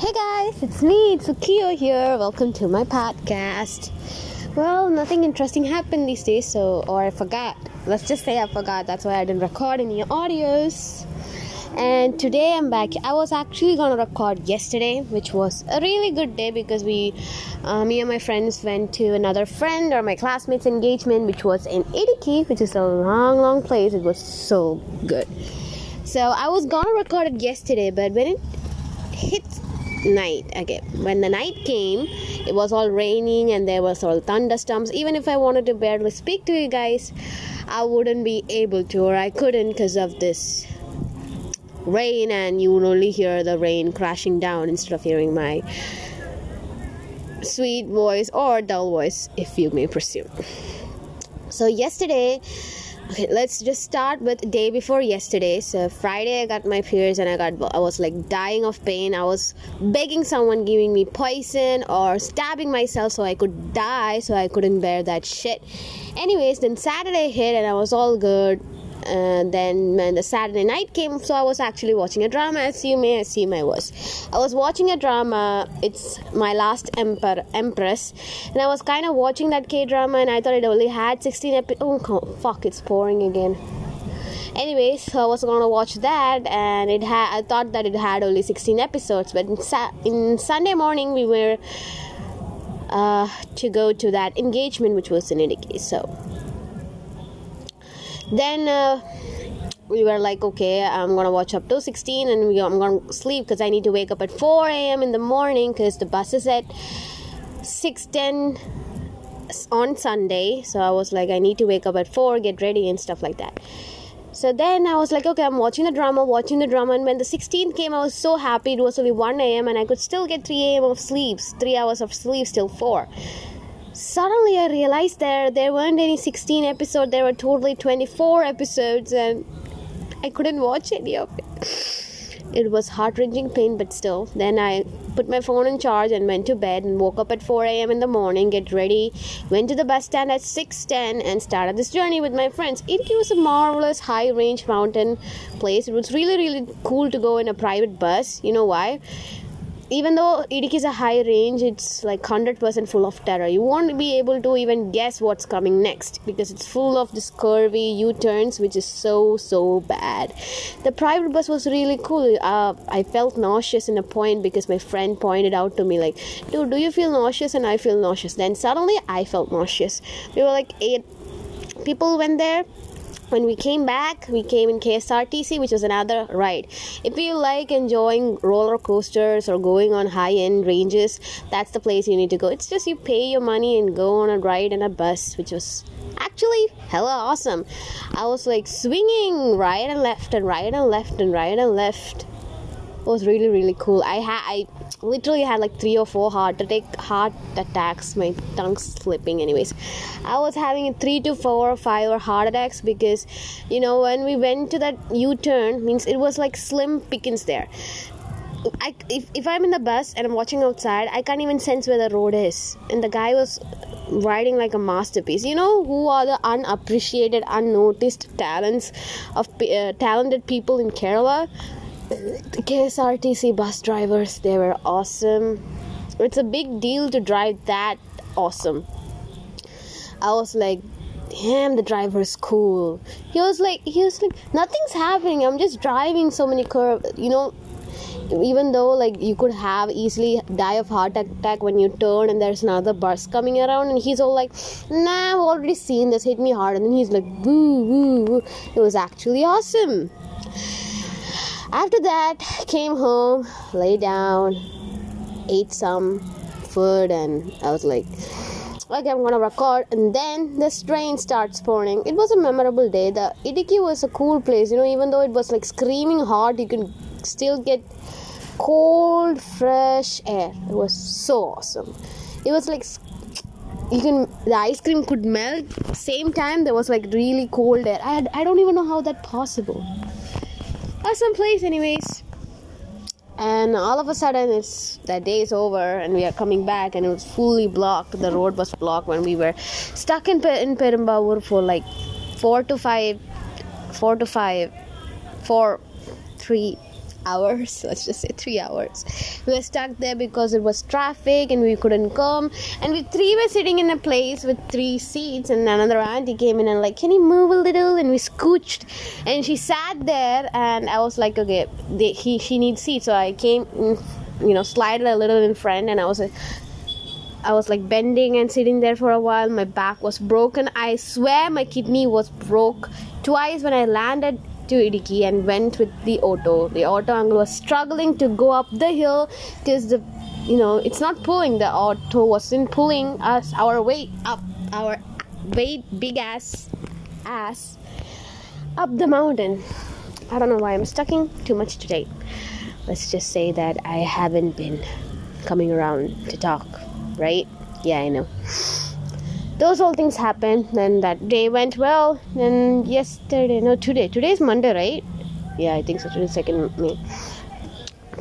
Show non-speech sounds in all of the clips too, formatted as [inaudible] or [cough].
Hey guys, it's me, it's Ukio here. Welcome to my podcast. Well, nothing interesting happened these days, so, or I forgot. Let's just say I forgot. That's why I didn't record any audios. And today I'm back. I was actually gonna record yesterday, which was a really good day because we, uh, me and my friends went to another friend or my classmates' engagement, which was in Idukki, which is a long, long place. It was so good. So I was gonna record it yesterday, but when it hit night okay when the night came it was all raining and there was all thunderstorms. Even if i wanted to barely speak to you guys i wouldn't be able to or i couldn't because of this rain and you would only hear the rain crashing down instead of hearing my sweet voice or dull voice if you may presume. So yesterday okay let's just start with day before yesterday. So friday i got my periods and i got i was like dying of pain. I was begging someone giving me poison or stabbing myself so i could die so i couldn't bear that shit. Anyways then saturday hit and i was all good and then when the Saturday night came, so I was actually watching a drama, as you may assume I was. I was watching a drama. It's my last Emperor Empress, and I was kind of watching that K drama, and I thought it only had 16 episodes. Oh fuck! It's pouring again. Anyways, so I was gonna watch that, and it had. I thought that it had only 16 episodes, but in, Sa- in Sunday morning we were uh, to go to that engagement, which was in Idukki. So then uh, we were like okay i'm gonna watch up to 16 and we, i'm gonna sleep because i need to wake up at 4 a.m in the morning because the bus is at 6.10 on sunday so i was like i need to wake up at 4 get ready and stuff like that so then I was like, okay, I'm watching the drama, watching the drama. And when the 16th came, I was so happy. It was only 1 a.m. and I could still get 3 a.m. of sleeps, 3 hours of sleep, still 4 suddenly I realized there there weren't any 16 episodes, there were totally 24 episodes, and I couldn't watch any of it. It was heart wrenching pain, but still. Then I put my phone in charge and went to bed and woke up at 4 a.m. in the morning, get ready, went to the bus stand at 6:10 and started this journey with my friends. It was a marvelous high range mountain place. It was really really cool to go in a private bus. You know why? Even though Idukki is a high range, it's like 100% full of terror. You won't be able to even guess what's coming next because it's full of this curvy U turns, which is so, so bad. The private bus was really cool. Uh, I felt nauseous in a point because my friend pointed out to me, like, dude, do you feel nauseous? And I feel nauseous. Then suddenly I felt nauseous. We were like eight people went there when we came back we came in ksrtc which was another ride. If you like enjoying roller coasters or going on high end ranges that's the place you need to go. It's just you pay your money and go on a ride in a bus which was actually hella awesome. I was like swinging right and left and right and left and right and left. It was really really cool. I had i literally had like three or four heart attack heart attacks my tongue's slipping anyways. I was having three to four or five heart attacks because you know when we went to that u-turn means it was like slim pickings there. I, if, if i'm in the bus and i'm watching outside i can't even sense where the road is. And the guy was riding like a masterpiece. You know who are the unappreciated unnoticed talents of uh, talented people in kerala the KSRTC bus drivers, they were awesome. It's a big deal to drive that awesome. I was like, damn, the driver is cool. He was like, he was like, nothing's happening. I'm just driving so many curves. You know, even though like you could have easily die of heart attack when you turn and there's another bus coming around and he's all like nah i've already seen this hit me hard and then he's like woo woo woo it was actually awesome after that came home lay down ate some food and i was like okay i'm gonna record. And then the rain starts pouring it was a memorable day. The idukki was a cool place you know even though it was like screaming hot you can still get cold fresh air. It was so awesome. It was like you can the ice cream could melt. Same time there was like really cold air. I, had, I don't even know how that possible awesome place anyways. And all of a sudden it's that day is over and we are coming back and it was fully blocked. The road was blocked when we were stuck in, in Perumbavoor for like four to five four to five four three hours [laughs] let's just say three hours. We were stuck there because it was traffic and we couldn't come. And we three were sitting in a place with three seats and another auntie came in and like can you move a little? And we scooched. And she sat there and i was like okay they, he she needs seats so i came you know slided a little in front and i was like I was like bending and sitting there for a while. My back was broken. I swear my kidney was broke. Twice when I landed to Idukki and went with the auto. The auto uncle was struggling to go up the hill because the you know it's not pulling. The auto wasn't pulling us our weight up our weight big ass ass up the mountain. I don't know why I'm stucking too much today. Let's just say that I haven't been coming around to talk, right? Yeah, I know those all things happened then that day went well then yesterday no today. Today is monday right? Yeah i think so. Today second may.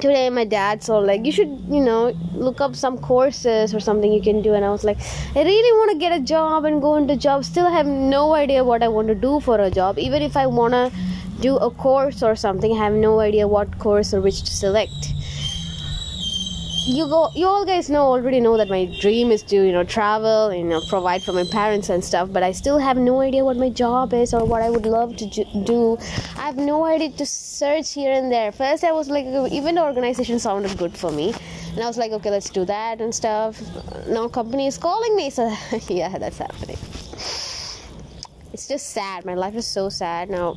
Today my dad so like you should you know look up some courses or something you can do. And i was like i really want to get a job and go into job. Still I have no idea what i want to do for a job. Even if i want to do a course or something i have no idea what course or which to select you go you all guys know already know that my dream is to you know travel you know provide for my parents and stuff but i still have no idea what my job is or what i would love to do. I have no idea to search here and there. First i was like even the organization sounded good for me. And i was like okay let's do that and stuff. Now company is calling me so [laughs] yeah that's happening. It's just sad. My life is so sad now.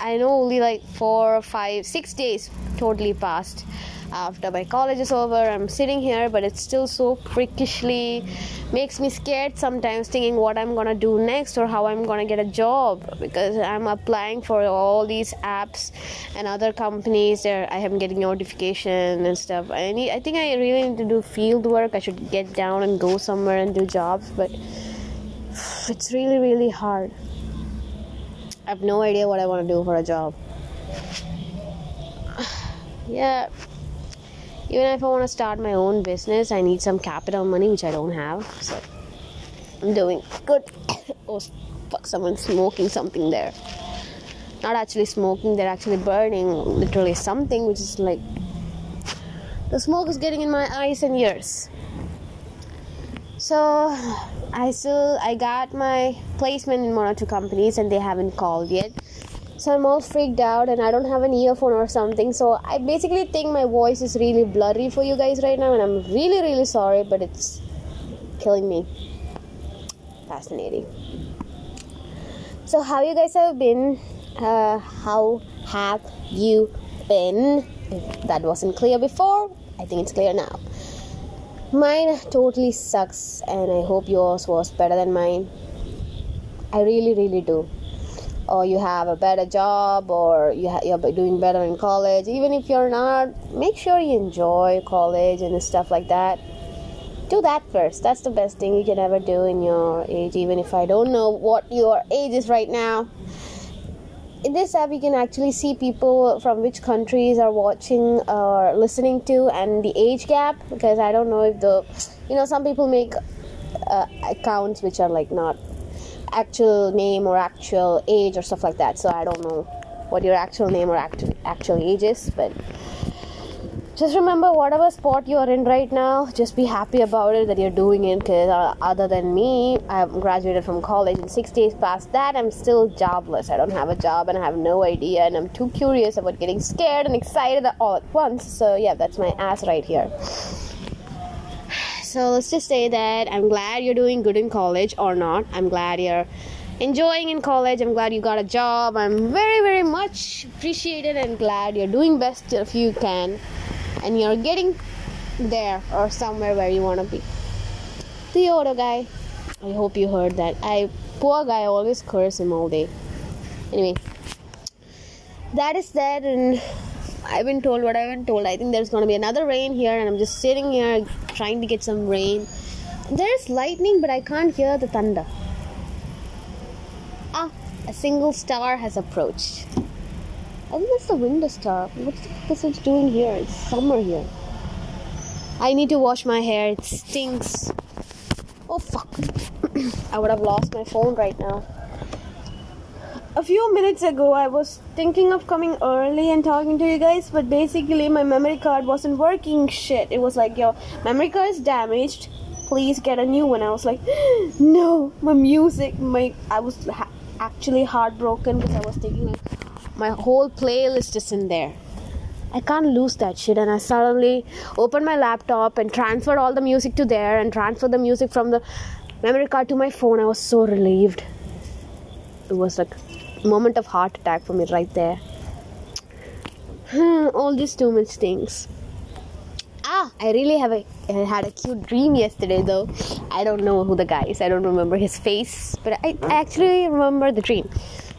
I know only like four or five six days totally passed after my college is over i'm sitting here but it's still so freakishly makes me scared sometimes thinking what i'm gonna do next or how i'm gonna get a job because i'm applying for all these apps and other companies there i am getting notification and stuff. I need i think i really need to do field work. I should get down and go somewhere and do jobs but [sighs] it's really really hard. I have no idea what i want to do for a job. [sighs] Yeah even if I want to start my own business, I need some capital money, which I don't have. So I'm doing good. [coughs] oh, fuck, someone's smoking something there. Not actually smoking, they're actually burning literally something, which is like the smoke is getting in my eyes and ears. So I still I got my placement in one or two companies and they haven't called yet so I'm all freaked out and I don't have an earphone or something. So I basically think my voice is really blurry for you guys right now, and I'm really, really sorry, but it's killing me. Fascinating. So, how you guys have been? Uh, how have you been? If that wasn't clear before, I think it's clear now. Mine totally sucks, and I hope yours was better than mine. I really, really do or you have a better job or you ha- you're doing better in college even if you're not make sure you enjoy college and stuff like that. Do that first. That's the best thing you can ever do in your age even if i don't know what your age is right now. In this app you can actually see people from which countries are watching or listening to and the age gap because i don't know if the you know some people make uh, accounts which are like not actual name or actual age or stuff like that. So I don't know what your actual name or actual actual age is, but just remember whatever sport you are in right now just be happy about it that you're doing it because uh, other than me i've graduated from college and six days past that i'm still jobless. I don't have a job and i have no idea and i'm too curious about getting scared and excited all at once. So yeah that's my ass right here so let's just say that I'm glad you're doing good in college or not. I'm glad you're enjoying in college. I'm glad you got a job. I'm very, very much appreciated and glad you're doing best if you can and you're getting there or somewhere where you want to be. The auto guy, I hope you heard that. I poor guy always curse him all day. Anyway, that is that and I've been told what I've been told. I think there's going to be another rain here, and I'm just sitting here trying to get some rain. There's lightning, but I can't hear the thunder. Ah, a single star has approached. I think that's the winter star. What's the fuck doing here? It's summer here. I need to wash my hair. It stinks. Oh fuck. [clears throat] I would have lost my phone right now. A few minutes ago I was thinking of coming early and talking to you guys, but basically my memory card wasn't working shit. It was like, yo, memory card is damaged. Please get a new one. I was like, [gasps] no, my music, my I was ha- actually heartbroken because I was thinking like my whole playlist is in there. I can't lose that shit. And I suddenly opened my laptop and transferred all the music to there and transferred the music from the memory card to my phone. I was so relieved. It was like moment of heart attack for me right there. All these too much things. Ah, I really have a had a cute dream yesterday though. I don't know who the guy is. I don't remember his face, but I, I actually remember the dream.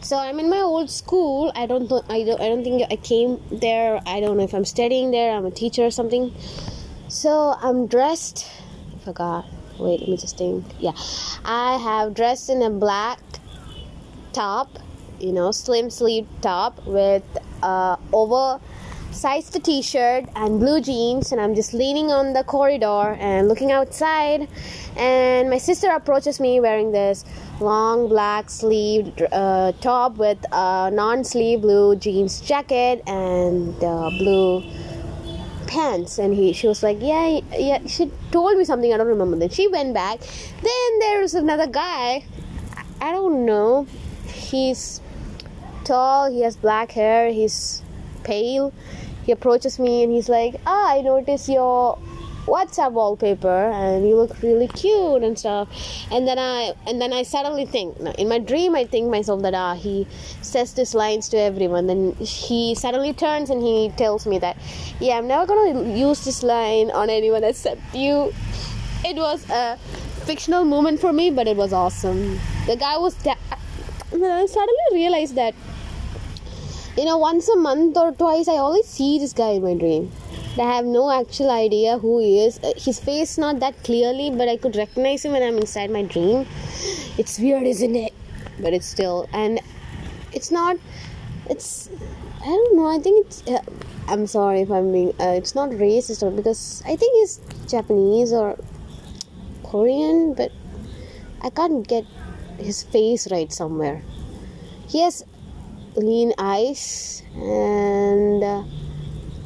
So I'm in my old school. I don't know. I don't. I don't think I came there. I don't know if I'm studying there. I'm a teacher or something. So I'm dressed. I forgot. Wait, let me just think. Yeah, I have dressed in a black top you know slim sleeve top with uh, oversized t-shirt and blue jeans and i'm just leaning on the corridor and looking outside. And my sister approaches me wearing this long black sleeve uh, top with a non-sleeve blue jeans jacket and uh, blue pants. And he she was like yeah yeah she told me something i don't remember. Then she went back. Then there was another guy. I don't know. He's tall, he has black hair, he's pale. He approaches me and he's like, Ah, I notice your WhatsApp wallpaper and you look really cute and stuff. And then I and then I suddenly think in my dream I think myself that ah he says these lines to everyone. Then he suddenly turns and he tells me that yeah I'm never gonna use this line on anyone except you. It was a fictional moment for me, but it was awesome. The guy was. Da- I suddenly realized that you know once a month or twice i always see this guy in my dream. I have no actual idea who he is. Uh, his face not that clearly but i could recognize him when i'm inside my dream. It's weird isn't it? But it's still and it's not it's i don't know. I think it's uh, i'm sorry if i'm being uh, it's not racist or because i think he's japanese or korean but i can't get his face right somewhere. He has lean eyes and uh,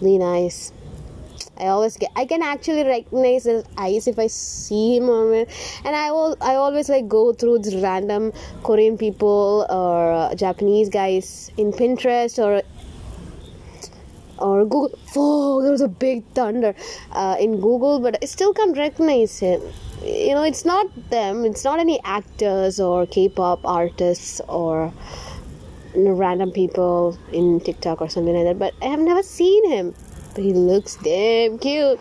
lean eyes I always get I can actually recognize his eyes if I see him it and I will I always like go through these random Korean people or uh, Japanese guys in Pinterest or or Google oh there was a big thunder uh, in Google but I still can't recognize him you know it's not them it's not any actors or K-pop artists or random people in TikTok or something like that, but I have never seen him. But he looks damn cute.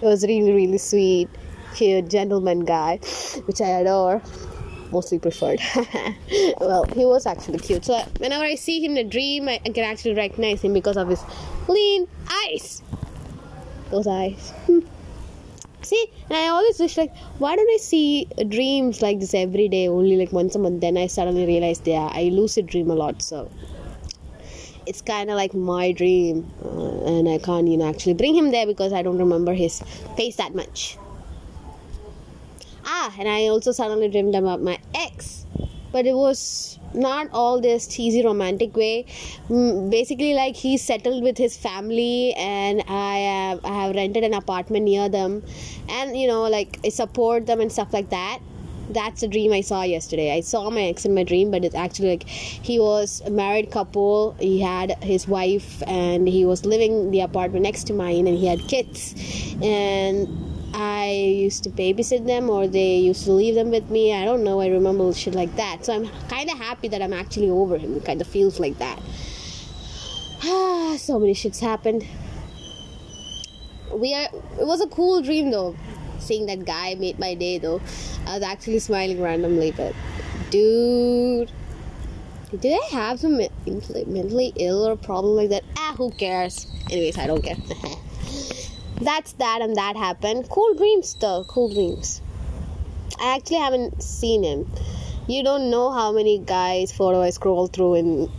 He was really, really sweet, cute, gentleman guy, which I adore. Mostly preferred. [laughs] well, he was actually cute. So whenever I see him in a dream, I, I can actually recognize him because of his lean eyes. Those eyes. [laughs] See, and I always wish like, why don't I see dreams like this every day, only like once a month? Then I suddenly realized, yeah, I lucid dream a lot, so it's kind of like my dream, uh, and I can't, you know, actually bring him there because I don't remember his face that much. Ah, and I also suddenly dreamed about my ex, but it was not all this cheesy romantic way mm, basically like he settled with his family and i have, I have rented an apartment near them and you know like i support them and stuff like that that's a dream I saw yesterday. I saw my ex in my dream, but it's actually like he was a married couple. He had his wife, and he was living the apartment next to mine, and he had kids. And I used to babysit them or they used to leave them with me. I don't know. I remember shit like that. So I'm kind of happy that I'm actually over him. It kind of feels like that. [sighs] so many shits happened. We are. It was a cool dream though. Seeing that guy made my day though. I was actually smiling randomly, but dude. Did I have some mentally ill or problem like that? Ah, who cares? Anyways, I don't care. [laughs] that's that and that happened. Cool dreams though. Cool dreams. I actually haven't seen him. You don't know how many guys photo i scroll through in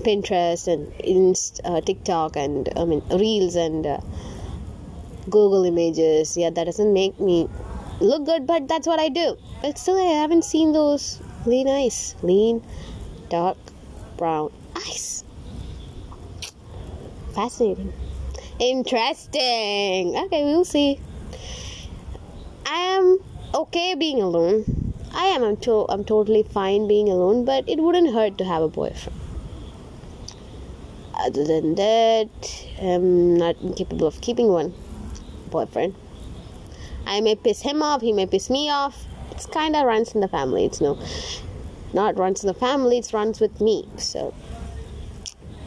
pinterest and uh, tiktok and i mean reels and uh, google images. Yeah that doesn't make me look good but that's what i do. But still i haven't seen those lean eyes. Lean dark brown eyes. Fascinating. Interesting. Okay, we'll see. I am okay being alone. I am. I'm, to- I'm totally fine being alone, but it wouldn't hurt to have a boyfriend. Other than that, I'm not capable of keeping one boyfriend. I may piss him off, he may piss me off. It's kind of runs in the family. It's no, not runs in the family, it runs with me. So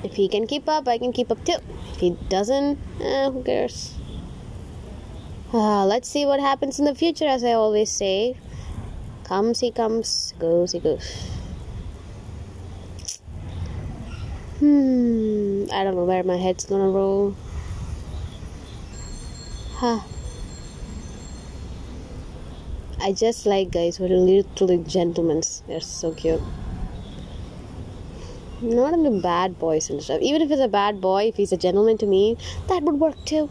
if he can keep up, I can keep up too. If he doesn't, eh, who cares? Uh, let's see what happens in the future, as I always say. Comes, he comes, goes, he goes. Hmm, I don't know where my head's gonna roll. Huh. I just like guys who are little gentlemen. They're so cute. Not into bad boys and stuff. Even if it's a bad boy, if he's a gentleman to me, that would work too.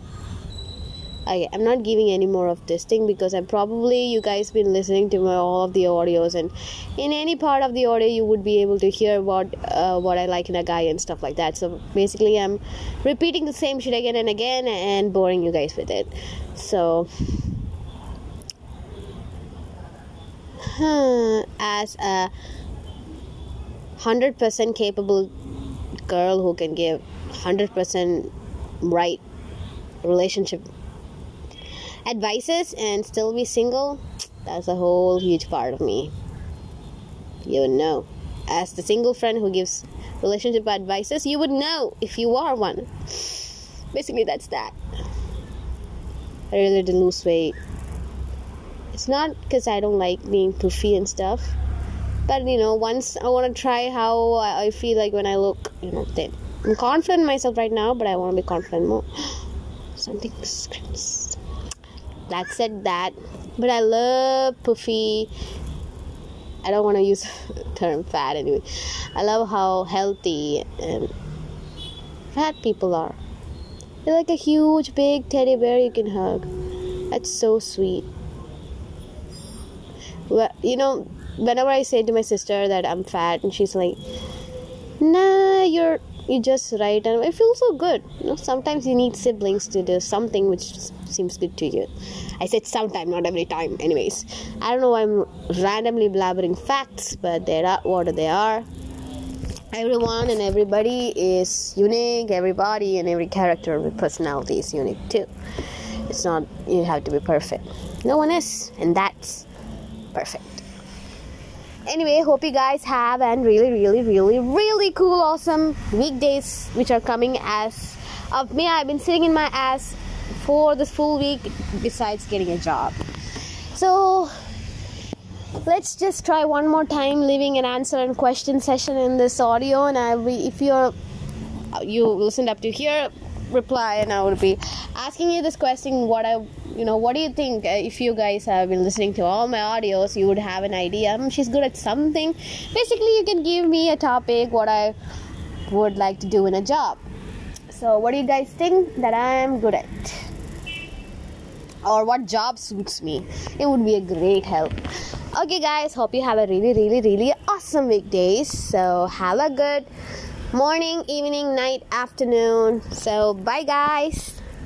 Okay, I'm not giving any more of this thing because I'm probably you guys been listening to my, all of the audios and in any part of the audio you would be able to hear what uh, what I like in a guy and stuff like that. So basically, I'm repeating the same shit again and again and boring you guys with it. So [sighs] as a 100% capable girl who can give 100% right relationship advices and still be single that's a whole huge part of me. You would know. As the single friend who gives relationship advices you would know if you are one. Basically that's that. I really did lose weight. It's not because I don't like being poofy and stuff, but you know, once I want to try how I feel like when I look, you know, thin. I'm confident myself right now, but I want to be confident more. [gasps] Something. That said that, but I love poofy. I don't want to use [laughs] term fat anyway. I love how healthy and fat people are. They're like a huge, big teddy bear you can hug. That's so sweet you know, whenever I say to my sister that I'm fat, and she's like, "Nah, you're you just right," and it feels so good. You know, sometimes you need siblings to do something which seems good to you. I said sometime, not every time. Anyways, I don't know. Why I'm randomly blabbering facts, but they are what they are. Everyone and everybody is unique. Everybody and every character with personality is unique too. It's not you have to be perfect. No one is, and that's perfect anyway hope you guys have and really really really really cool awesome weekdays which are coming as of me i've been sitting in my ass for this full week besides getting a job. So let's just try one more time leaving an answer and question session in this audio and i will if you're you listened up to here reply and i will be asking you this question what i you know what do you think uh, if you guys have been listening to all my audios you would have an idea. Um, she's good at something. Basically you can give me a topic what i would like to do in a job. So what do you guys think that i am good at? Or what job suits me? It would be a great help. Okay guys hope you have a really really really awesome weekdays. So have a good morning evening night afternoon. So bye guys